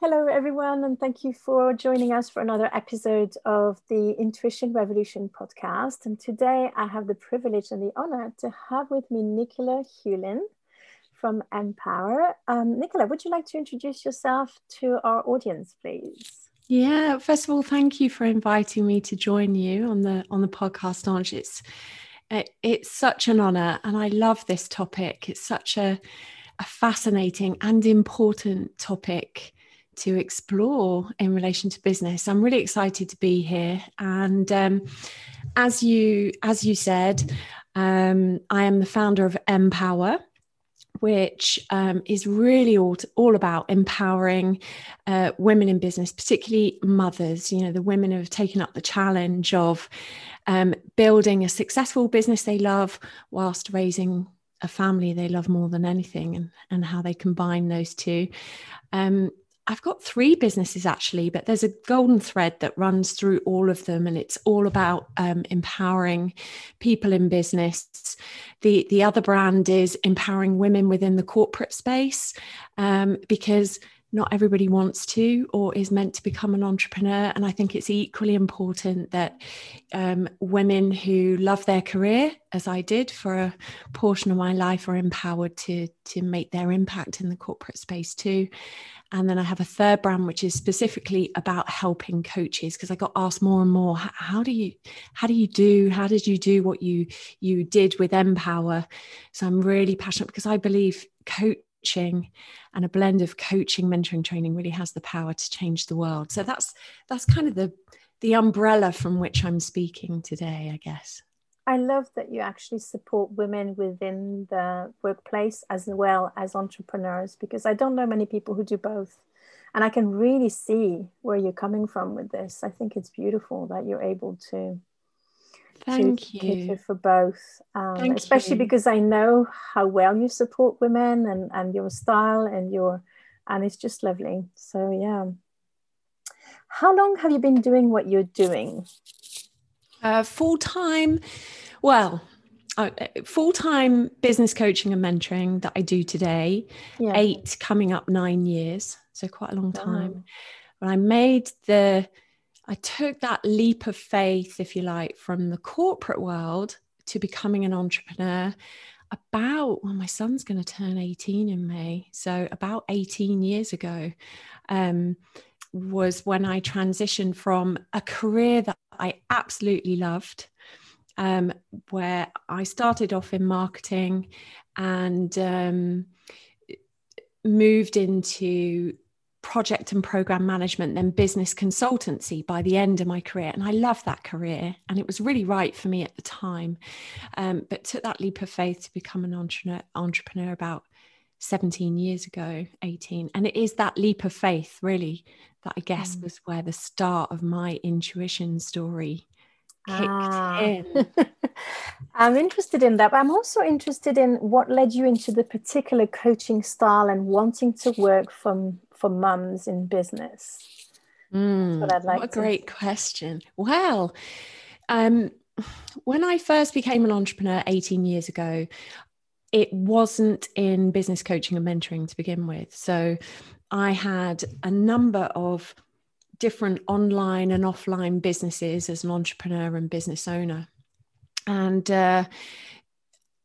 Hello, everyone, and thank you for joining us for another episode of the Intuition Revolution podcast. And today I have the privilege and the honor to have with me Nicola Huelin from Empower. Um, Nicola, would you like to introduce yourself to our audience, please? Yeah, first of all, thank you for inviting me to join you on the on the podcast launch. It's it, it's such an honor, and I love this topic. It's such a a fascinating and important topic to explore in relation to business. I'm really excited to be here, and um, as you as you said, um, I am the founder of Empower. Which um, is really all, to, all about empowering uh, women in business, particularly mothers. You know, the women who have taken up the challenge of um, building a successful business they love whilst raising a family they love more than anything and, and how they combine those two. Um, I've got three businesses actually, but there's a golden thread that runs through all of them, and it's all about um, empowering people in business. The the other brand is empowering women within the corporate space, um, because not everybody wants to or is meant to become an entrepreneur. And I think it's equally important that um, women who love their career, as I did for a portion of my life, are empowered to to make their impact in the corporate space too. And then I have a third brand, which is specifically about helping coaches because I got asked more and more, how do you, how do you do, how did you do what you you did with Empower? So I'm really passionate because I believe and a blend of coaching, mentoring, training really has the power to change the world. So that's that's kind of the the umbrella from which I'm speaking today, I guess. I love that you actually support women within the workplace as well as entrepreneurs because I don't know many people who do both. And I can really see where you're coming from with this. I think it's beautiful that you're able to Thank to you. cater for both, um, especially you. because I know how well you support women and, and your style and your, and it's just lovely. So yeah. How long have you been doing what you're doing? Uh, Full time, well, uh, full time business coaching and mentoring that I do today, Yeah. eight coming up nine years. So quite a long Wow. time. But I made the, I took that leap of faith, if you like, from the corporate world to becoming an entrepreneur about, well, my son's going to turn 18 in May. So about 18 years ago. Um, was when I transitioned from a career that I absolutely loved, um, where I started off in marketing and um, moved into project and program management, then business consultancy by the end of my career. And I loved that career, and it was really right for me at the time. Um, but took that leap of faith to become an entrepreneur, entrepreneur about 17 years ago 18 and it is that leap of faith really that i guess Mm. was where the start of my intuition story kicked Ah. in I'm interested in that, but I'm also interested in what led you into the particular coaching style and wanting to work from for mums in business. Mm, what I'd like what a to- great question. Well um, when i first became an entrepreneur 18 years ago it wasn't in business coaching and mentoring to begin with. So i had a number of different online and offline businesses as an entrepreneur and business owner. And uh,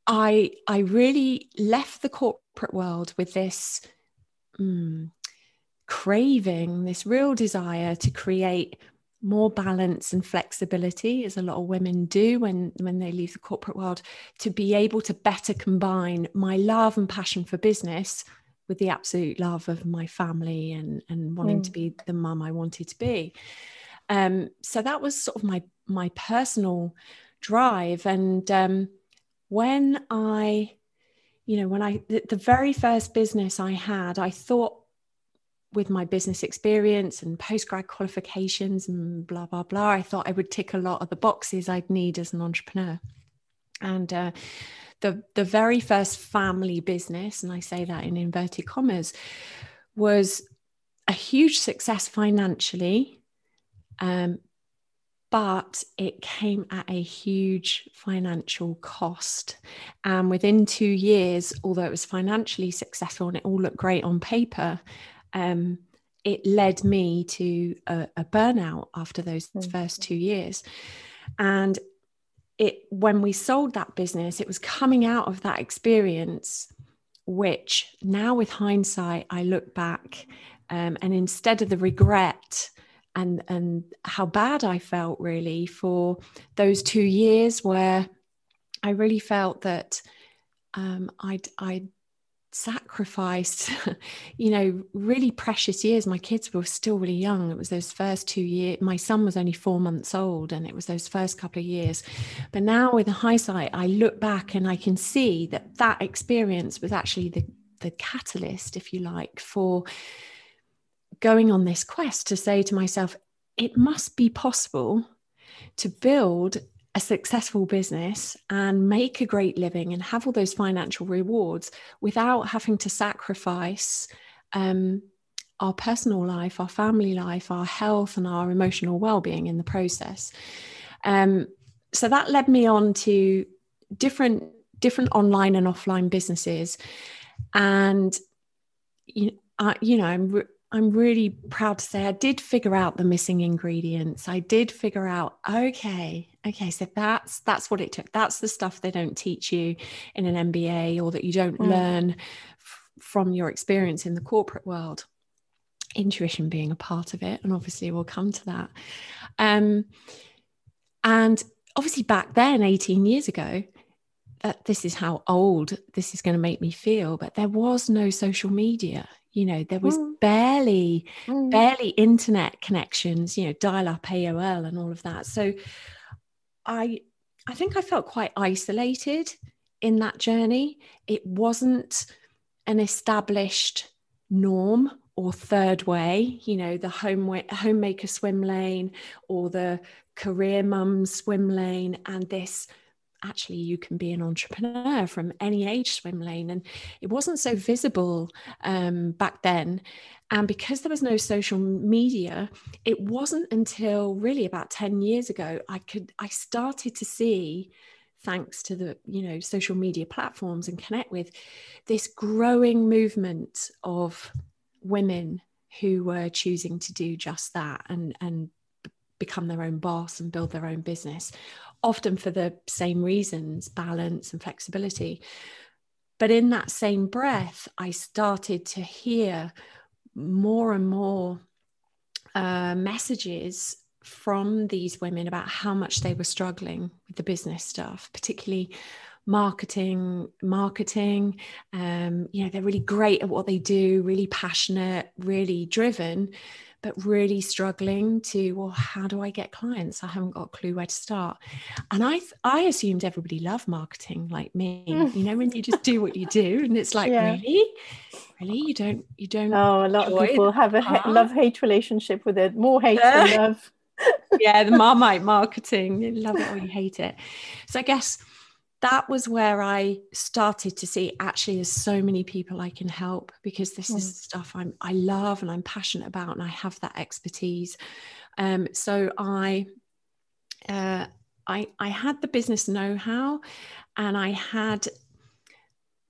i i really left the corporate world with this mm, craving this real desire to create more balance and flexibility as a lot of women do when when they leave the corporate world to be able to better combine my love and passion for business with the absolute love of my family and and wanting Mm. to be the mum I wanted to be um so that was sort of my my personal drive and um when I you know, when I, the, the very first business I had, I thought with my business experience and postgrad qualifications and blah, blah, blah, I thought I would tick a lot of the boxes I'd need as an entrepreneur. And uh, the, the very first family business, and I say that in inverted commas, was a huge success financially. Um, but it came at a huge financial cost. And within two years, although it was financially successful and it all looked great on paper, um, it led me to a, a burnout after those mm-hmm. first two years. And it when we sold that business, it was coming out of that experience, which now with hindsight, I look back um, and instead of the regret and and how bad I felt really for those two years where I really felt that um, I'd I'd sacrificed, you know, really precious years. My kids were still really young. It was those first two years. My son was only four months old, and it was those first couple of years. But now, with hindsight, I look back and I can see that that experience was actually the the catalyst, if you like, for going on this quest to say to myself, it must be possible to build a successful business and make a great living and have all those financial rewards without having to sacrifice um, our personal life, our family life, our health, and our emotional well being in the process. Um, so that led me on to different different online and offline businesses and you, uh, you know i'm re- I'm really proud to say I did figure out the missing ingredients. I did figure out, okay, okay, so that's that's what it took. That's the stuff they don't teach you in an MBA or that you don't mm. learn f- from your experience in the corporate world. Intuition being a part of it, and obviously we'll come to that. Um, and obviously back then, 18 years ago, that this is how old this is going to make me feel, but there was no social media you know there was mm. barely mm. barely internet connections you know dial up aol and all of that so i i think i felt quite isolated in that journey. It wasn't an established norm or third way you know the home homemaker swim lane or the career mum swim lane and this actually you can be an entrepreneur from any age swim lane. And it wasn't so visible um, back then and because there was no social media it wasn't until really about 10 years ago i could i started to see thanks to the you know social media platforms and connect with this growing movement of women who were choosing to do just that and and become their own boss and build their own business often for the same reasons balance and flexibility. But in that same breath, I started to hear more and more uh, messages from these women about how much they were struggling with the business stuff, particularly marketing marketing um, you know they're really great at what they do really passionate really driven but really struggling to well how do i get clients? I haven't got a clue where to start. And i i assumed everybody loved marketing like me. You know when you just do what you do and it's like yeah. really? Really? You don't you don't oh a lot of people have a ha- love hate relationship with it more hate than love. Yeah the marmite marketing. You love it or you hate it. So i guess that was where I started to see actually there's so many people I can help because this mm. is stuff I'm I love and I'm passionate about and I have that expertise. Um, so I uh, I I had the business know-how and I had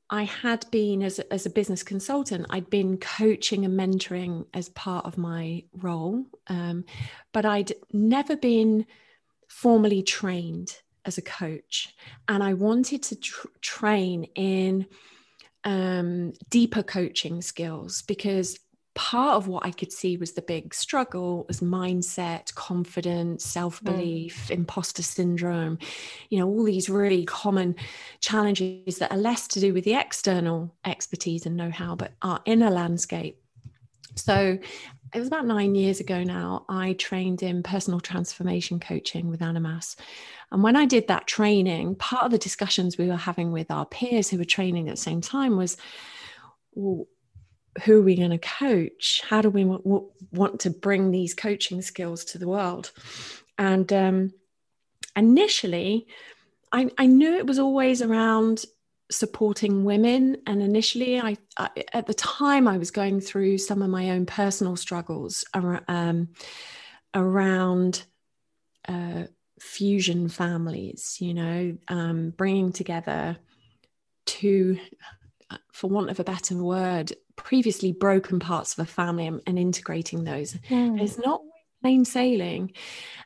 I had been as a, as a business consultant, I'd been coaching and mentoring as part of my role, um, but I'd never been formally trained as a coach and I wanted to tr- train in um, deeper coaching skills because part of what I could see was the big struggle was mindset, confidence, self belief, mm. imposter syndrome, you know, all these really common challenges that are less to do with the external expertise and know how, but our inner landscape. So it was about nine years ago now. I trained in personal transformation coaching with Animas. And when I did that training, part of the discussions we were having with our peers who were training at the same time was, well, who are we going to coach? How do we w- want to bring these coaching skills to the world? And um, initially, I, I knew it was always around supporting women. And initially, I, I, at the time I was going through some of my own personal struggles around, um, around uh, fusion families. You know, um, bringing together two, for want of a better word, previously broken parts of a family and, and integrating those. Mm. It's not plain sailing.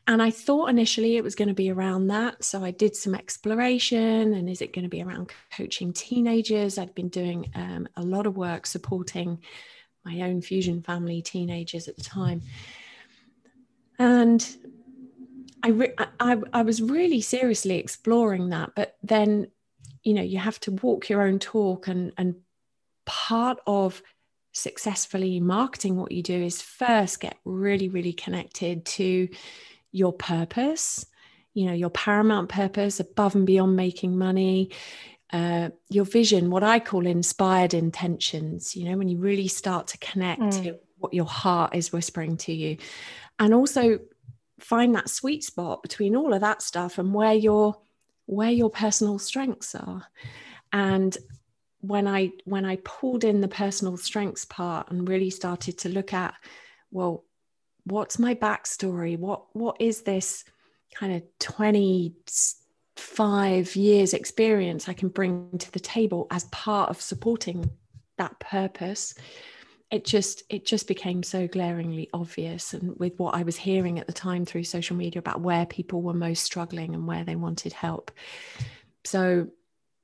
And I thought initially it was going to be around that. So I did some exploration and is it going to be around coaching teenagers? I'd been doing um, a lot of work supporting my own fusion family teenagers at the time. And I, re- I, I was really seriously exploring that. But then, you know, you have to walk your own talk and, and part of successfully marketing what you do is first get really, really connected to your purpose, you know, your paramount purpose above and beyond making money, uh, your vision, what I call inspired intentions, you know, when you really start to connect mm. to what your heart is whispering to you. And also find that sweet spot between all of that stuff and where your where your personal strengths are. And when I when I pulled in the personal strengths part and really started to look at, well, what's my backstory? What what is this kind of 25 years experience I can bring to the table as part of supporting that purpose? It just it just became so glaringly obvious and with what I was hearing at the time through social media about where people were most struggling and where they wanted help. So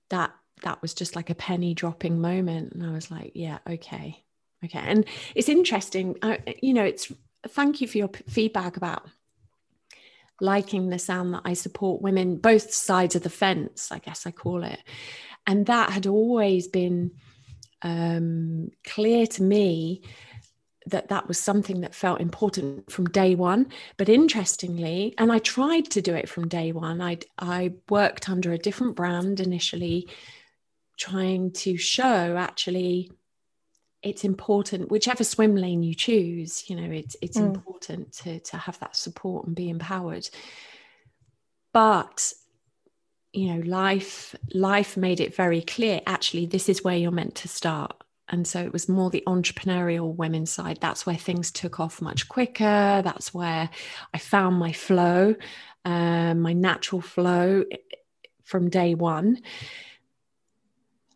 that that was just like a penny dropping moment. And i was like yeah okay okay. And it's interesting I, you know it's thank you for your p- feedback about liking the sound that i support women both sides of the fence i guess i call it. And that had always been um, clear to me that that was something that felt important from day one. But interestingly and i tried to do it from day one i i worked under a different brand initially trying to show actually it's important whichever swim lane you choose you know it's it's mm. important to to have that support and be empowered. But you know life life made it very clear actually this is where you're meant to start. And so it was more the entrepreneurial women's side. That's where things took off much quicker. That's where i found my flow um, my natural flow eh, from day one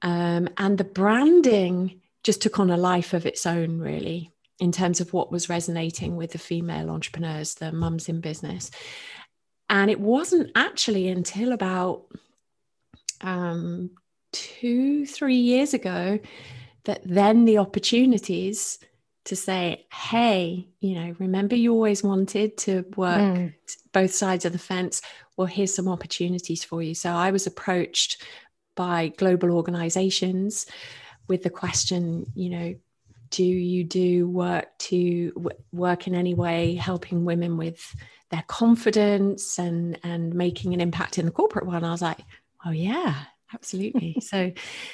um, and the branding just took on a life of its own, really, in terms of what was resonating with the female entrepreneurs, the mums in business. And it wasn't actually until about um, two, three years ago that then the opportunities to say, hey, you know, remember you always wanted to work mm. both sides of the fence? Well, here's some opportunities for you. So I was approached by global organizations with the question, you know, do you do work to w- work in any way helping women with their confidence and and making an impact in the corporate one? I was like, oh yeah, absolutely. so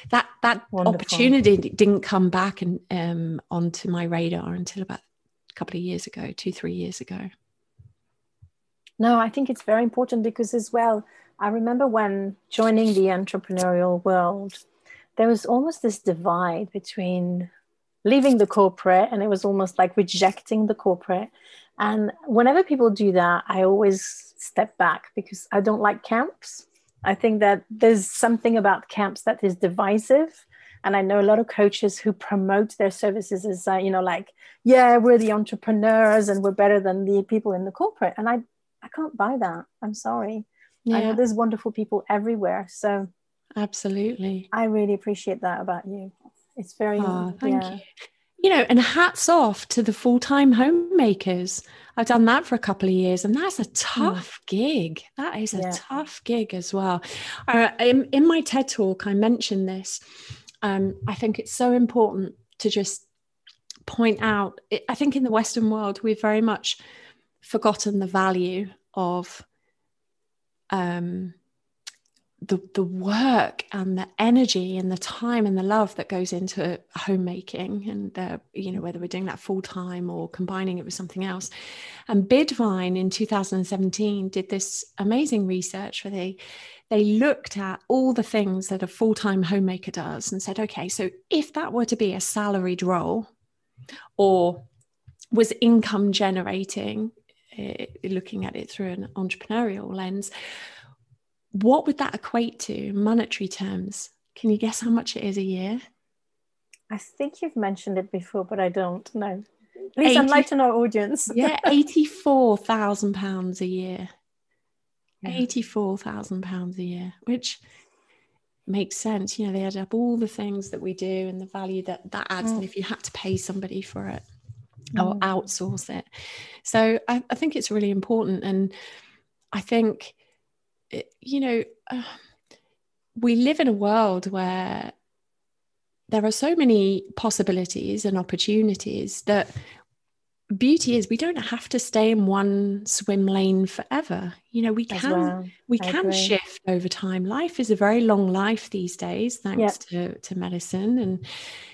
that that Wonderful. opportunity didn't come back and um, onto my radar until about a couple of years ago, two three years ago. No, I think it's very important because as well I remember when joining the entrepreneurial world, there was almost this divide between leaving the corporate and it was almost like rejecting the corporate. And whenever people do that, I always step back because I don't like camps. I think that there's something about camps that is divisive. And I know a lot of coaches who promote their services as, uh, you know, like, yeah, we're the entrepreneurs and we're better than the people in the corporate. And I, I can't buy that. I'm sorry yeah. I know there's wonderful people everywhere. So absolutely. I really appreciate that about you. It's very oh, thank yeah. you. You know, and hats off to the full-time homemakers. I've done that for a couple of years, and that's a hmm. tough mm. gig. That is a yeah. tough gig as well. Uh, in, in my TED talk, I mentioned this. Um, I think it's so important to just point out i think in the western world we've very much forgotten the value of um, the the work and the energy and the time and the love that goes into homemaking and the, you know whether we're doing that full time or combining it with something else. And bidvine in 2017 did this amazing research where they they looked at all the things that a full-time homemaker does and said okay so if that were to be a salaried role or was income generating uh, looking at it through an entrepreneurial lens what would that equate to monetary terms? Can you guess how much it is a year? I think you've mentioned it before, but I don't know. Please 80, enlighten our audience. yeah, eighty-four thousand pounds a year. Yeah. Eighty-four thousand pounds a year, which makes sense. You know, they add up all the things that we do and the value that that adds. Mm. And if you had to pay somebody for it. Or outsource it, so I, I think it's really important. And I think you know, uh, we live in a world where there are so many possibilities and opportunities that beauty is we don't have to stay in one swim lane forever you know we can well. we I can agree. shift over time life is a very long life these days thanks yep. to to medicine and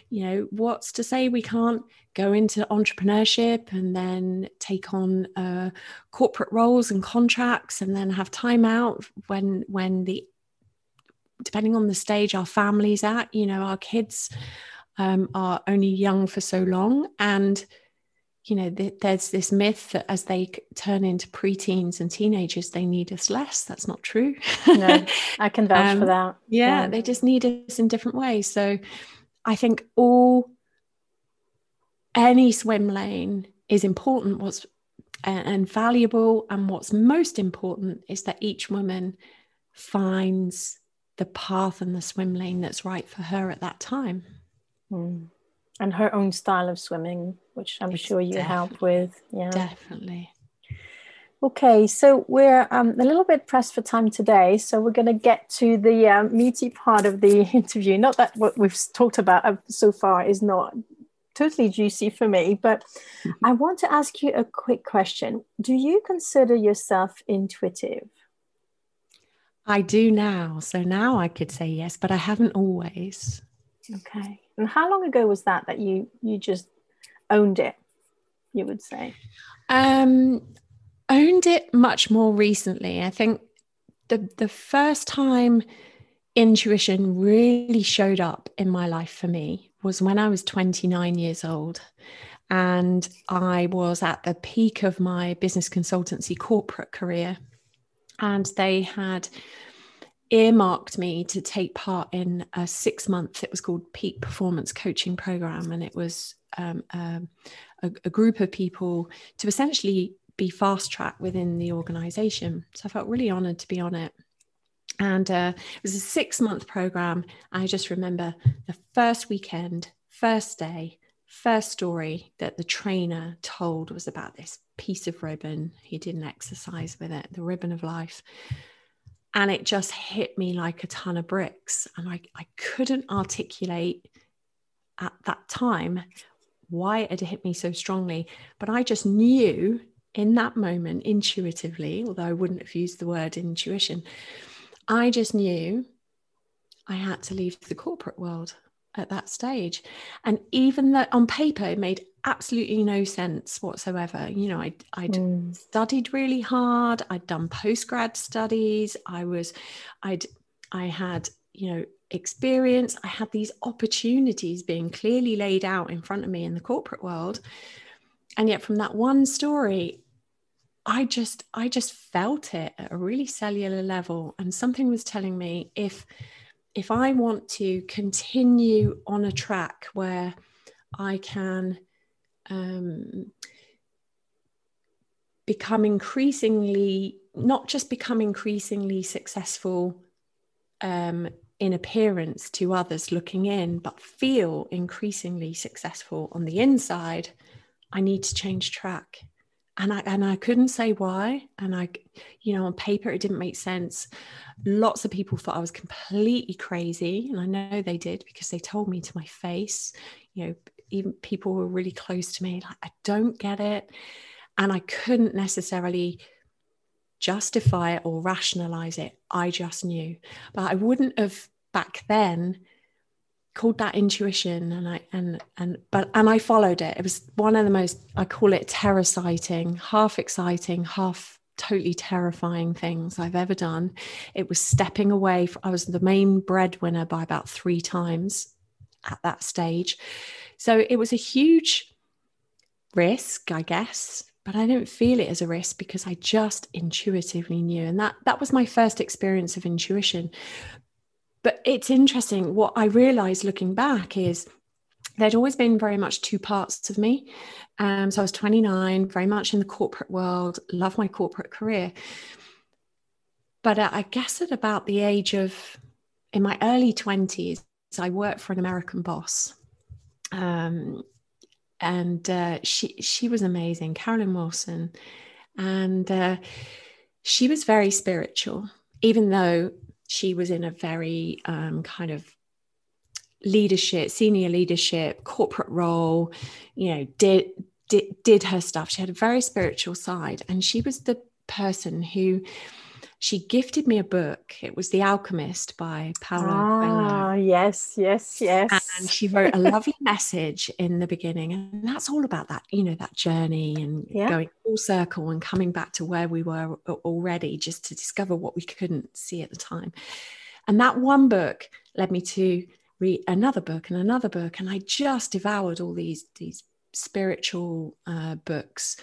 you know what's to say we can't go into entrepreneurship and then take on uh, corporate roles and contracts and then have time out when when the depending on the stage our families at you know our kids um, are only young for so long. And you know th- there's this myth that as they turn into preteens and teenagers they need us less. That's not true. No i can vouch um, for that. yeah, yeah. they just need us in different ways. So I think all any swim lane is important. What's and valuable and what's most important is that each woman finds the path and the swim lane that's right for her at that time. Mm. and her own style of swimming which i'm it's sure you help with yeah. definitely Okay, so we're um, a little bit pressed for time today, so we're going to get to the um, meaty part of the interview. Not that what we've talked about so far is not totally juicy for me, but mm-hmm. I want to ask you a quick question. Do you consider yourself intuitive? I do now. So now I could say yes, but I haven't always. Okay. And how long ago was that that you you just owned it? You would say. Um, owned it much more recently. I think the the first time intuition really showed up in my life for me was when I was 29 years old. And I was at the peak of my business consultancy corporate career. And they had earmarked me to take part in a six month, it was called Peak Performance Coaching Program. And it was um, um, a, a group of people to essentially be fast tracked within the organization. So I felt really honored to be on it. And uh, it was a six month program. I just remember the first weekend, first day, first story that the trainer told was about this piece of ribbon. He did an exercise with it, the ribbon of life. And it just hit me like a ton of bricks. And I, I couldn't articulate at that time why it had hit me so strongly. But I just knew in that moment intuitively, although I wouldn't have used the word intuition, I just knew I had to leave the corporate world at that stage. And even though on paper it made absolutely no sense whatsoever, you know, I'd, I'd mm. studied really hard, I'd done postgrad studies, I was, I'd, I had, you know, experience, I had these opportunities being clearly laid out in front of me in the corporate world and yet from that one story i just i just felt it at a really cellular level. And something was telling me if if i want to continue on a track where i can um, become increasingly not just become increasingly successful um, in appearance to others looking in, but feel increasingly successful on the inside, I need to change track. And I and I couldn't say why. And I, you know, on paper it didn't make sense. Lots of people thought I was completely crazy. And I know they did because they told me to my face, you know, even people were really close to me, like, I don't get it. And I couldn't necessarily justify it or rationalize it. I just knew. But I wouldn't have back then called that intuition and I and and but and I followed it. It was one of the most I call it terror sighting, half exciting, half totally terrifying things I've ever done. It was stepping away. From, I was the main breadwinner by about three times at that stage. So it was a huge risk, I guess, but I didn't feel it as a risk because I just intuitively knew. And that that was my first experience of intuition. But it's interesting. What I realized looking back is there'd always been very much two parts of me. Um, so I was 29, very much in the corporate world, love my corporate career. But I guess at about the age of, in my early 20s, I worked for an American boss. Um, and uh, she she was amazing, Carolyn Wilson, and uh, she was very spiritual, even though she was in a very um, kind of leadership, senior leadership, corporate role. You know, did did did her stuff. She had a very spiritual side, and she was the person who she gifted me a book. It was The Alchemist by Paulo Ah, yes, yes, yes. And she wrote a lovely message in the beginning. And that's all about that, you know, that journey and yeah. going full circle and coming back to where we were already just to discover what we couldn't see at the time. And that one book led me to read another book and another book. And I just devoured all these, these spiritual uh, books.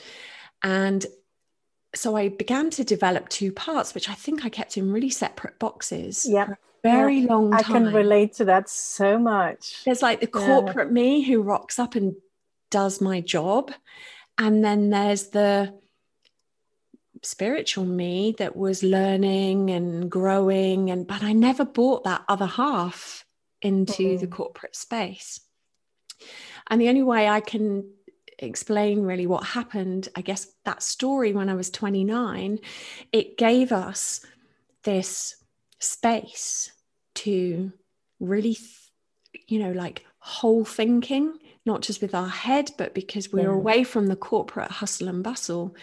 And so I began to develop two parts, which I think I kept in really separate boxes. Yeah. Very yeah. long time. I can relate to that so much. There's like the corporate yeah. me who rocks up and does my job. And then there's the spiritual me that was learning and growing and but I never brought that other half into mm. the corporate space. And the only way I can explain really what happened, I guess that story when I was 29, it gave us this space to really, you know, like whole thinking, not just with our head, but because we yeah. were away from the corporate hustle and bustle.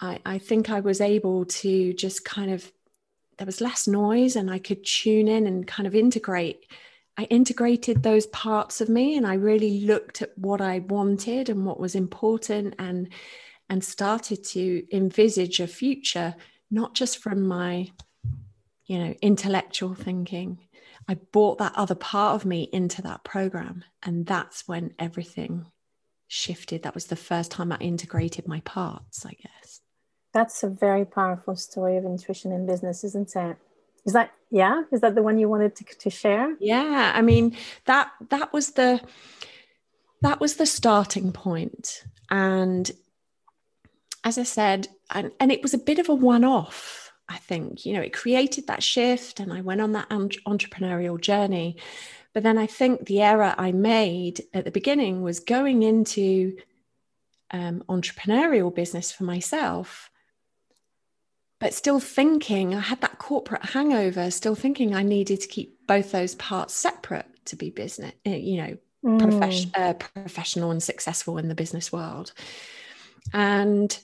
I, I think I was able to just kind of, there was less noise and I could tune in and kind of integrate I integrated those parts of me and I really looked at what I wanted and what was important and and started to envisage a future not just from my you know intellectual thinking. I brought that other part of me into that program and that's when everything shifted. That was the first time I integrated my parts I guess. That's a very powerful story of intuition in business isn't it? Is that yeah? Is that the one you wanted to, to share? Yeah, I mean that that was the that was the starting point, and as I said, and, and it was a bit of a one-off. I think you know it created that shift, and I went on that entrepreneurial journey. But then I think the error I made at the beginning was going into um, entrepreneurial business for myself but still thinking I had that corporate hangover, still thinking I needed to keep both those parts separate to be business, eh, you know, mm. uh, professional and successful in the business world. And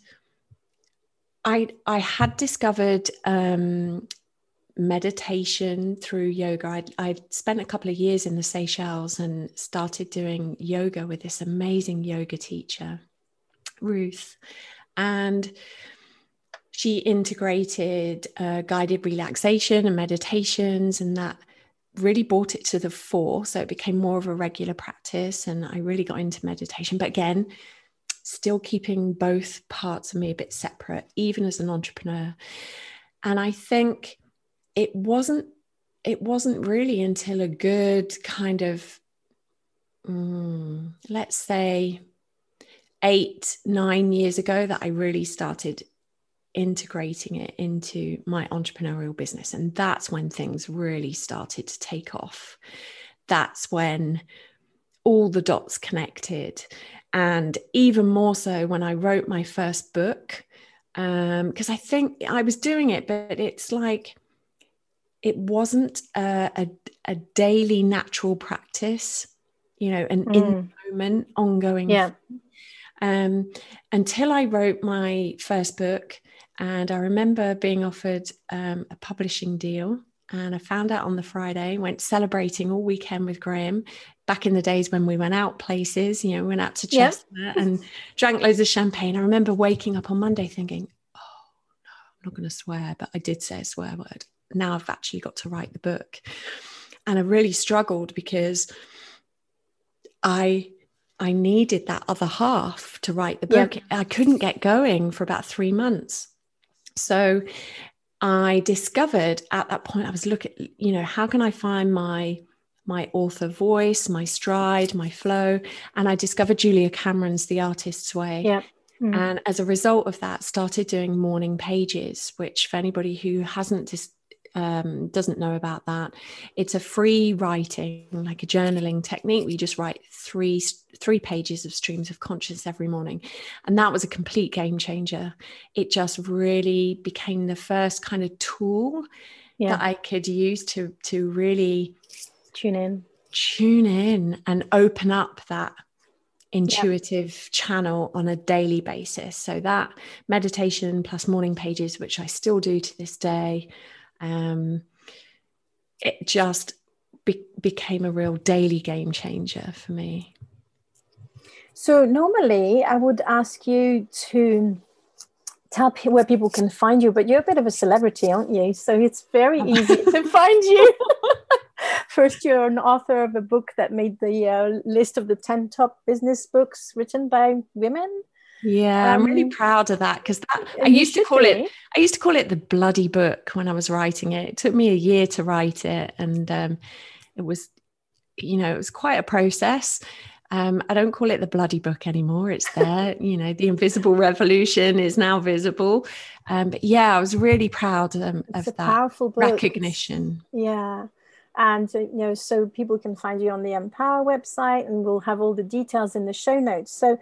I I had discovered um, meditation through yoga. I'd, I'd spent a couple of years in the Seychelles and started doing yoga with this amazing yoga teacher, Ruth, and she integrated uh, guided relaxation and meditations, and that really brought it to the fore. So it became more of a regular practice, and I really got into meditation. But again, still keeping both parts of me a bit separate, even as an entrepreneur. And I think it wasn't it wasn't really until a good kind of mm, let's say eight nine years ago that i really started integrating it into my entrepreneurial business. And that's when things really started to take off. That's when all the dots connected. And even more so when I wrote my first book, because um, I think I was doing it, but it's like it wasn't a, a, a daily natural practice you know, an mm. in the moment, ongoing. Yeah. Um, until I wrote my first book, and I remember being offered um, a publishing deal. And I found out on the Friday, went celebrating all weekend with Graham. Back in the days when we went out places, you know, went out to Chestnut and drank loads of champagne. I remember waking up on Monday thinking, oh, no, I'm not going to swear, but I did say a swear word. Now I've actually got to write the book. And I really struggled because I I needed that other half to write the book. I couldn't get going for about three months. So I discovered at that point, I was looking, you know, how can I find my my author voice, my stride, my flow. And I discovered Julia Cameron's The Artist's Way. Yeah. Mm. And as a result of that, started doing morning pages, which for anybody who hasn't dis- um, doesn't know about that, it's a free writing, like a journaling technique. We just write three three pages of streams of consciousness every morning, and that was a complete game changer. It just really became the first kind of tool yeah. that I could use to to really tune in, tune in, and open up that intuitive channel on a daily basis. So that meditation plus morning pages, which I still do to this day, um, it just be- became a real daily game changer for me. So normally I would ask you to tell pe- where people can find you, but you're a bit of a celebrity, aren't you? So it's very easy to find you. First, you're an author of a book that made the uh, list of the 10 top business books written by women. Yeah, um, I'm really um, proud of that because that I used to call be. it I used to call it the bloody book when I was writing it. It took me a year to write it, and um, it was, you know, it was quite a process. Um, I don't call it the bloody book anymore. It's there, you know, the invisible revolution is now visible. Um, but yeah, I was really proud um, of that powerful book. recognition. Yeah. And, uh, you know, so people can find you on the Empower website and we'll have all the details in the show notes. So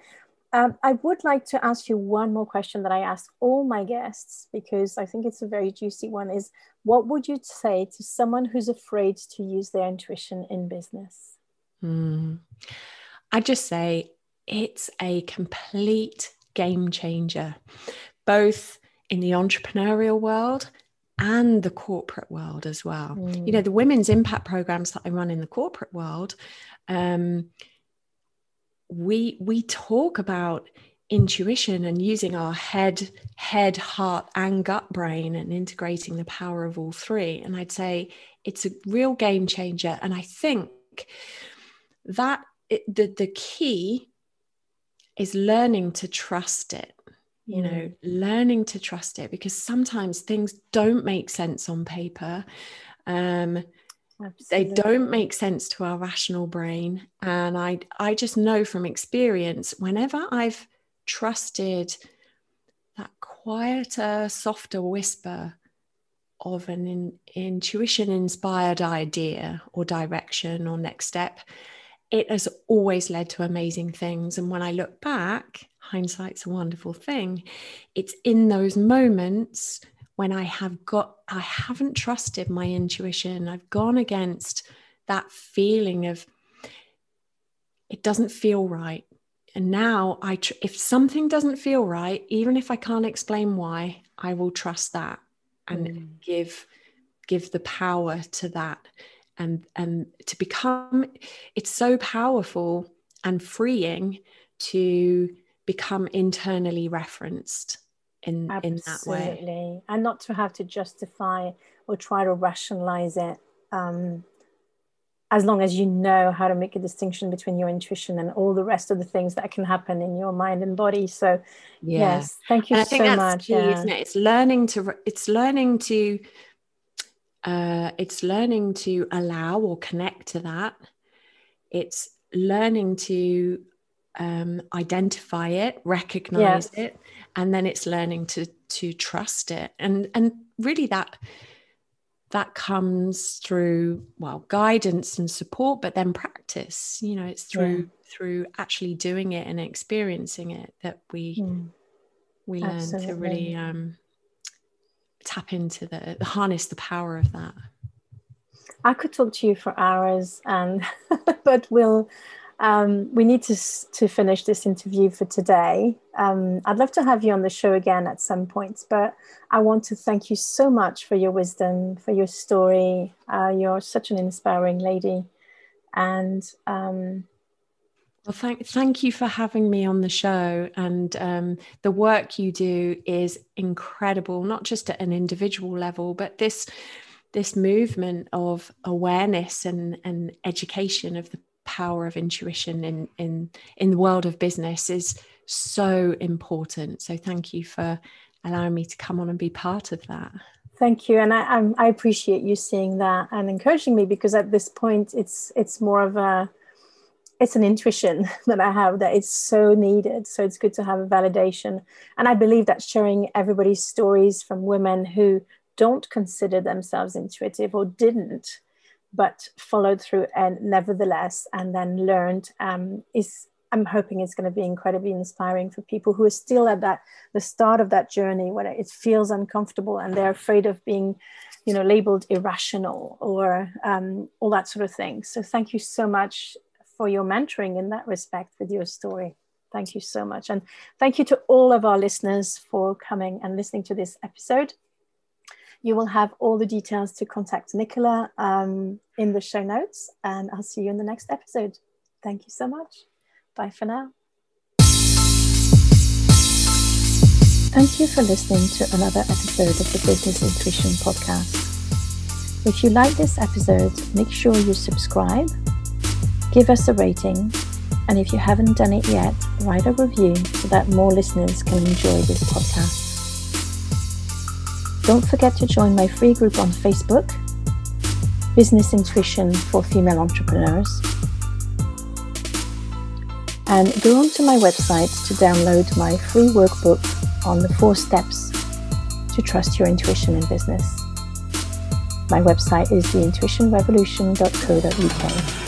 um, I would like to ask you one more question that I ask all my guests because I think it's a very juicy one is what would you say to someone who's afraid to use their intuition in business? Mm. I just say it's a complete game changer, both in the entrepreneurial world and the corporate world as well. Mm. You know, the women's impact programs that I run in the corporate world. Um, we we talk about intuition and using our head head heart and gut brain and integrating the power of all three. And i'd say it's a real game changer. And i think that it, the the key is learning to trust it you mm. know learning to trust it because sometimes things don't make sense on paper. Um Absolutely. They don't make sense to our rational brain. And I, I just know from experience, whenever I've trusted that quieter, softer whisper of an in, intuition inspired idea or direction or next step, it has always led to amazing things. And when I look back, hindsight's a wonderful thing. It's in those moments when I have got, I haven't trusted my intuition. I've gone against that feeling of it doesn't feel right. And now I, tr- if something doesn't feel right, even if I can't explain why, I will trust that and mm. give, give the power to that and and to become it's so powerful and freeing to become internally referenced in Absolutely. in that way and not to have to justify or try to rationalize it um, as long as you know how to make a distinction between your intuition and all the rest of the things that can happen in your mind and body so yeah. yes thank you and I think so that's much key, yeah. isn't it? it's learning to it's learning to uh, it's learning to allow or connect to that it's learning to um, identify it recognize yes. it and then it's learning to to trust it and and really that that comes through well guidance and support but then practice you know it's through yeah. through actually doing it and experiencing it that we mm. we learn Absolutely. to really um tap into the harness the power of that i could talk to you for hours and but we'll Um, we need to to finish this interview for today. Um, I'd love to have you on the show again at some point, but I want to thank you so much for your wisdom, for your story. Uh, you're such an inspiring lady, and um, well, thank thank you for having me on the show. And um, the work you do is incredible, not just at an individual level, but this this movement of awareness and, and education of the power of intuition in in in the world of business is so important. So thank you for allowing me to come on and be part of that. Thank you, and I I appreciate you seeing that and encouraging me because at this point it's it's more of a it's an intuition that I have that it's so needed. So it's good to have a validation, and I believe that sharing everybody's stories from women who don't consider themselves intuitive or didn't but followed through and nevertheless and then learned um, is i'm hoping it's going to be incredibly inspiring for people who are still at that the start of that journey when it feels uncomfortable and they're afraid of being you know labeled irrational or um, all that sort of thing. So thank you so much for your mentoring in that respect with your story. Thank you so much. And thank you to all of our listeners for coming and listening to this episode you will have all the details to contact Nicola um, in the show notes, and I'll see you in the next episode. Thank you so much. Bye for now. Thank you for listening to another episode of the Business Intuition Podcast. If you like this episode, make sure you subscribe, give us a rating, and if you haven't done it yet, write a review so that more listeners can enjoy this podcast. Don't forget to join my free group on Facebook, Business Intuition for Female Entrepreneurs. And go onto my website to download my free workbook on the four steps to trust your intuition in business. My website is theintuitionrevolution.co.uk.